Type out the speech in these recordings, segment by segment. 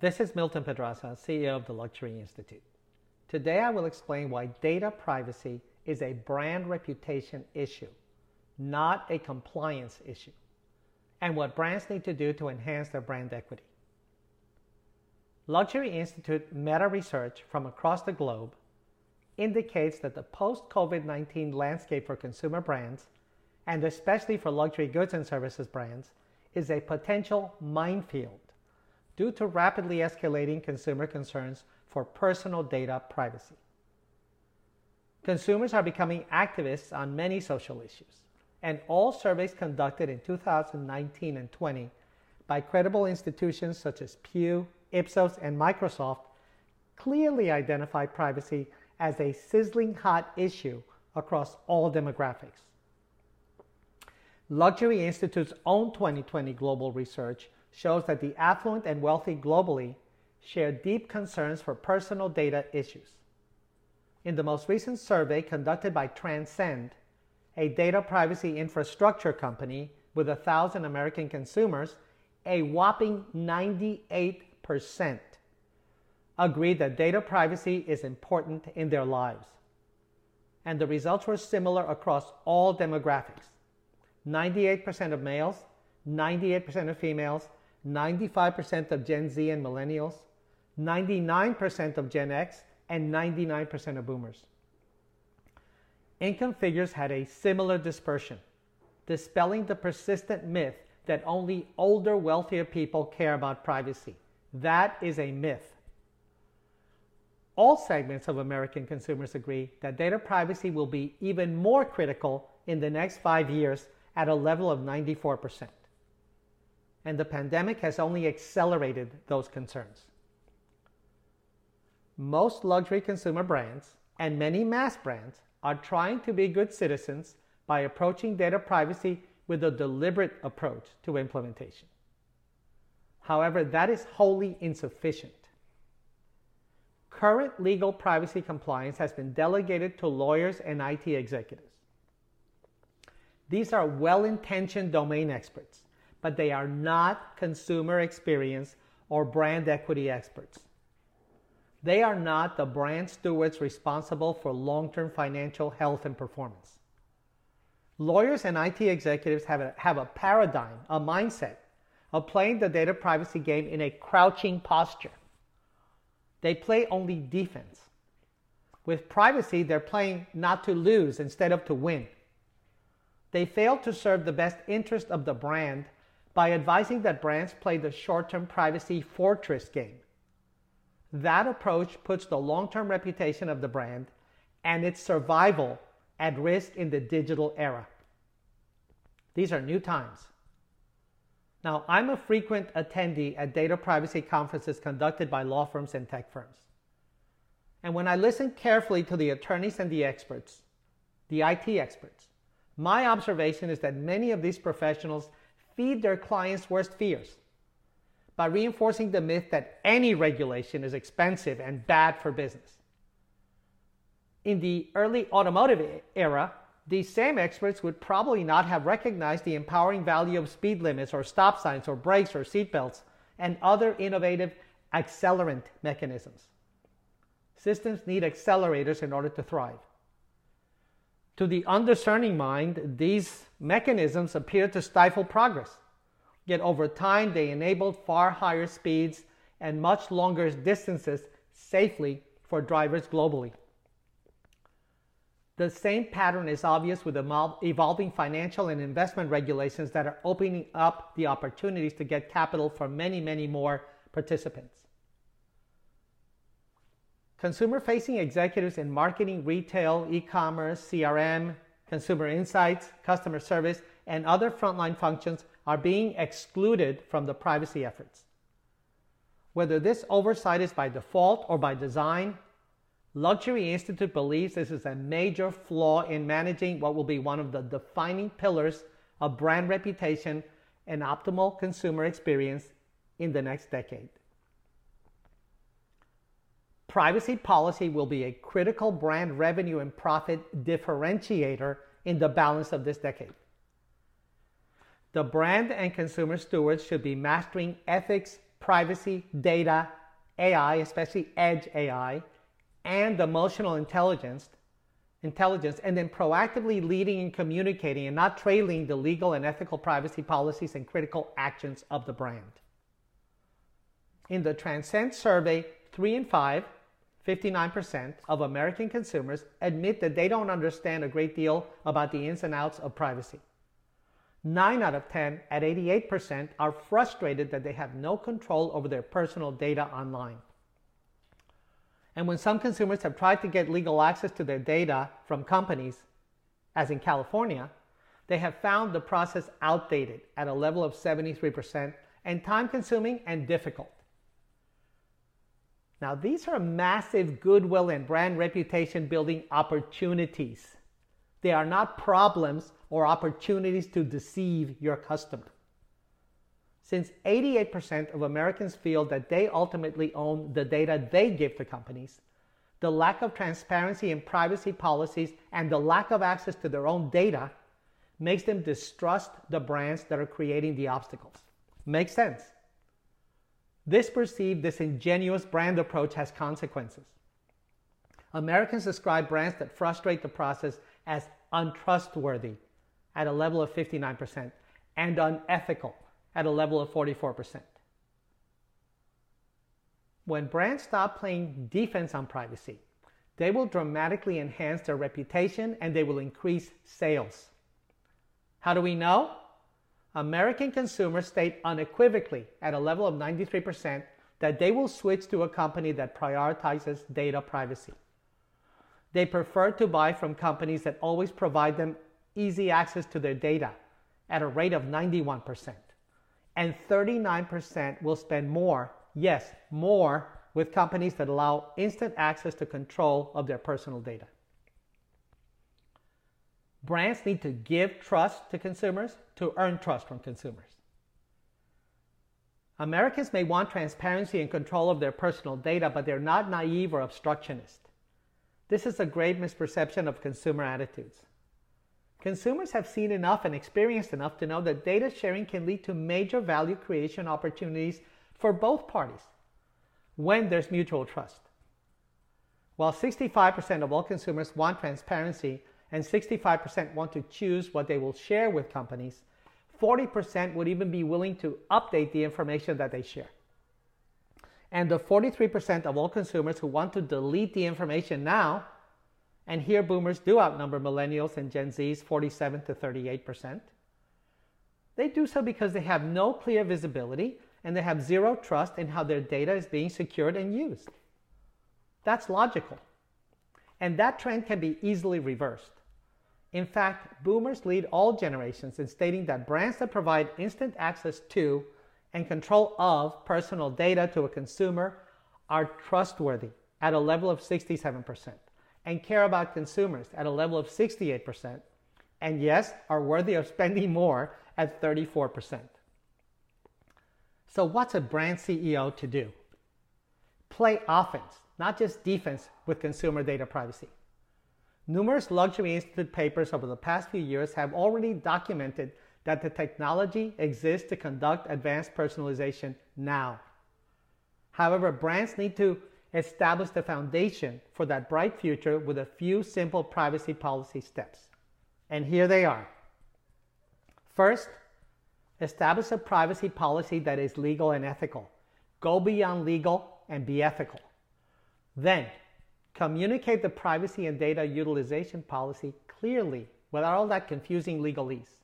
This is Milton Pedraza, CEO of the Luxury Institute. Today I will explain why data privacy is a brand reputation issue, not a compliance issue, and what brands need to do to enhance their brand equity. Luxury Institute meta research from across the globe indicates that the post COVID 19 landscape for consumer brands, and especially for luxury goods and services brands, is a potential minefield due to rapidly escalating consumer concerns for personal data privacy. Consumers are becoming activists on many social issues, and all surveys conducted in 2019 and 20 by credible institutions such as Pew, Ipsos, and Microsoft clearly identify privacy as a sizzling hot issue across all demographics. Luxury Institute's own 2020 global research shows that the affluent and wealthy globally share deep concerns for personal data issues. In the most recent survey conducted by Transcend, a data privacy infrastructure company with a thousand American consumers, a whopping 98% agreed that data privacy is important in their lives. And the results were similar across all demographics 98% of males, 98% of females, 95% of Gen Z and millennials, 99% of Gen X, and 99% of boomers. Income figures had a similar dispersion, dispelling the persistent myth that only older, wealthier people care about privacy. That is a myth. All segments of American consumers agree that data privacy will be even more critical in the next five years at a level of 94% and the pandemic has only accelerated those concerns. Most luxury consumer brands and many mass brands are trying to be good citizens by approaching data privacy with a deliberate approach to implementation. However, that is wholly insufficient. Current legal privacy compliance has been delegated to lawyers and IT executives. These are well intentioned domain experts but they are not consumer experience or brand equity experts. They are not the brand stewards responsible for long term financial health and performance. Lawyers and IT executives have a, have a paradigm, a mindset of playing the data privacy game in a crouching posture. They play only defense. With privacy, they're playing not to lose instead of to win. They fail to serve the best interest of the brand by advising that brands play the short term privacy fortress game. That approach puts the long term reputation of the brand and its survival at risk in the digital era. These are new times. Now, I'm a frequent attendee at data privacy conferences conducted by law firms and tech firms. And when I listen carefully to the attorneys and the experts, the IT experts, my observation is that many of these professionals feed their clients' worst fears by reinforcing the myth that any regulation is expensive and bad for business. In the early automotive era, these same experts would probably not have recognized the empowering value of speed limits or stop signs or brakes or seatbelts and other innovative accelerant mechanisms. Systems need accelerators in order to thrive. To the undiscerning mind, these mechanisms appear to stifle progress. Yet over time, they enabled far higher speeds and much longer distances safely for drivers globally. The same pattern is obvious with the evolving financial and investment regulations that are opening up the opportunities to get capital for many, many more participants. Consumer facing executives in marketing, retail, e commerce, CRM, consumer insights, customer service, and other frontline functions are being excluded from the privacy efforts. Whether this oversight is by default or by design, Luxury Institute believes this is a major flaw in managing what will be one of the defining pillars of brand reputation and optimal consumer experience in the next decade. Privacy policy will be a critical brand revenue and profit differentiator in the balance of this decade. The brand and consumer stewards should be mastering ethics privacy, data, AI, especially edge AI, and emotional intelligence, intelligence, and then proactively leading and communicating and not trailing the legal and ethical privacy policies and critical actions of the brand. In the Transcend survey, 3 and 5, 59% of American consumers admit that they don't understand a great deal about the ins and outs of privacy. 9 out of 10, at 88%, are frustrated that they have no control over their personal data online. And when some consumers have tried to get legal access to their data from companies, as in California, they have found the process outdated at a level of 73% and time consuming and difficult. Now, these are massive goodwill and brand reputation building opportunities. They are not problems or opportunities to deceive your customer. Since 88% of Americans feel that they ultimately own the data they give to companies, the lack of transparency in privacy policies and the lack of access to their own data makes them distrust the brands that are creating the obstacles. Makes sense. This perceived disingenuous brand approach has consequences. Americans describe brands that frustrate the process as untrustworthy at a level of 59% and unethical at a level of 44%. When brands stop playing defense on privacy, they will dramatically enhance their reputation and they will increase sales. How do we know? American consumers state unequivocally at a level of 93% that they will switch to a company that prioritizes data privacy. They prefer to buy from companies that always provide them easy access to their data at a rate of 91%. And 39% will spend more, yes, more, with companies that allow instant access to control of their personal data. Brands need to give trust to consumers to earn trust from consumers. Americans may want transparency and control of their personal data, but they're not naive or obstructionist. This is a grave misperception of consumer attitudes. Consumers have seen enough and experienced enough to know that data sharing can lead to major value creation opportunities for both parties when there's mutual trust. While 65% of all consumers want transparency and 65% want to choose what they will share with companies, 40% would even be willing to update the information that they share. And the 43% of all consumers who want to delete the information now, and here boomers do outnumber millennials and Gen Zs 47 to 38%, they do so because they have no clear visibility and they have zero trust in how their data is being secured and used. That's logical. And that trend can be easily reversed. In fact, boomers lead all generations in stating that brands that provide instant access to and control of personal data to a consumer are trustworthy at a level of 67% and care about consumers at a level of 68%, and yes, are worthy of spending more at 34%. So, what's a brand CEO to do? Play offense, not just defense, with consumer data privacy. Numerous Luxury Institute papers over the past few years have already documented that the technology exists to conduct advanced personalization now. However, brands need to establish the foundation for that bright future with a few simple privacy policy steps. And here they are. First, establish a privacy policy that is legal and ethical. Go beyond legal and be ethical. Then, communicate the privacy and data utilization policy clearly without all that confusing legalese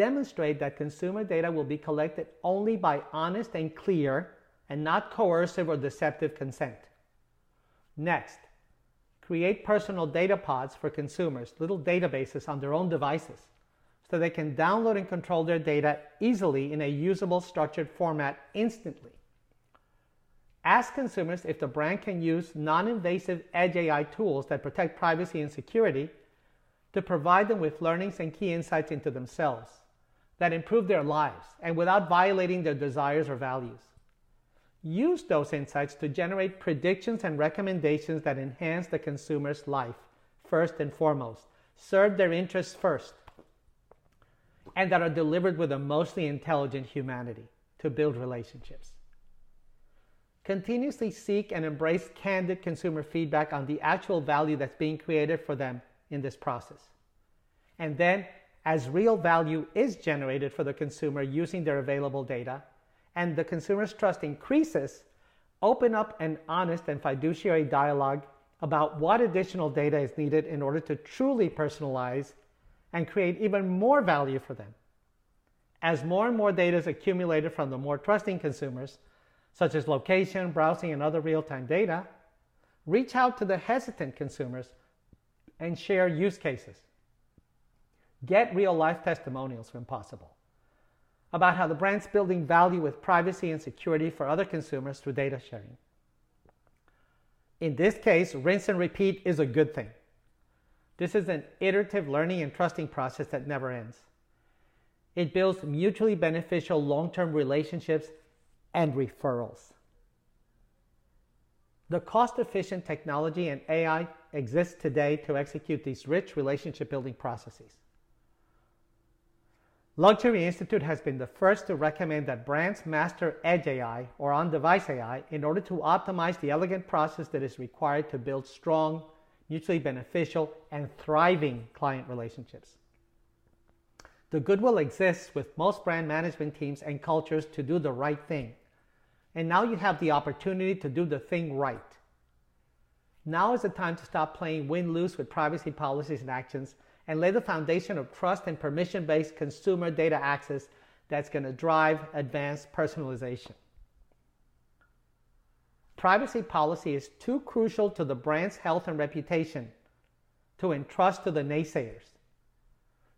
demonstrate that consumer data will be collected only by honest and clear and not coercive or deceptive consent. Next, create personal data pods for consumers, little databases on their own devices, so they can download and control their data easily in a usable structured format instantly. Ask consumers if the brand can use non invasive edge AI tools that protect privacy and security to provide them with learnings and key insights into themselves that improve their lives and without violating their desires or values. Use those insights to generate predictions and recommendations that enhance the consumer's life, first and foremost, serve their interests first, and that are delivered with a mostly intelligent humanity. to build relationships. Continuously seek and embrace candid consumer feedback on the actual value that's being created for them in this process. And then, as real value is generated for the consumer using their available data, and the consumer's trust increases, open up an honest and fiduciary dialogue about what additional data is needed in order to truly personalize and create even more value for them. As more and more data is accumulated from the more trusting consumers, such as location, browsing, and other real time data, reach out to the hesitant consumers and share use cases. Get real life testimonials when possible about how the brand's building value with privacy and security for other consumers through data sharing. In this case, rinse and repeat is a good thing. This is an iterative learning and trusting process that never ends. It builds mutually beneficial long term relationships and referrals. The cost efficient technology and AI exists today to execute these rich relationship building processes. Luxury Institute has been the first to recommend that brands master Edge AI or on device AI in order to optimize the elegant process that is required to build strong, mutually beneficial, and thriving client relationships. The goodwill exists with most brand management teams and cultures to do the right thing. And now you have the opportunity to do the thing right. Now is the time to stop playing win lose with privacy policies and actions and lay the foundation of trust and permission based consumer data access that's going to drive advanced personalization. Privacy policy is too crucial to the brand's health and reputation to entrust to the naysayers.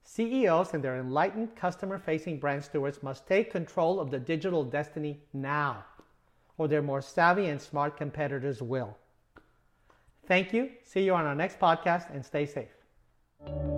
CEOs and their enlightened customer facing brand stewards must take control of the digital destiny now, or their more savvy and smart competitors will. Thank you. See you on our next podcast and stay safe.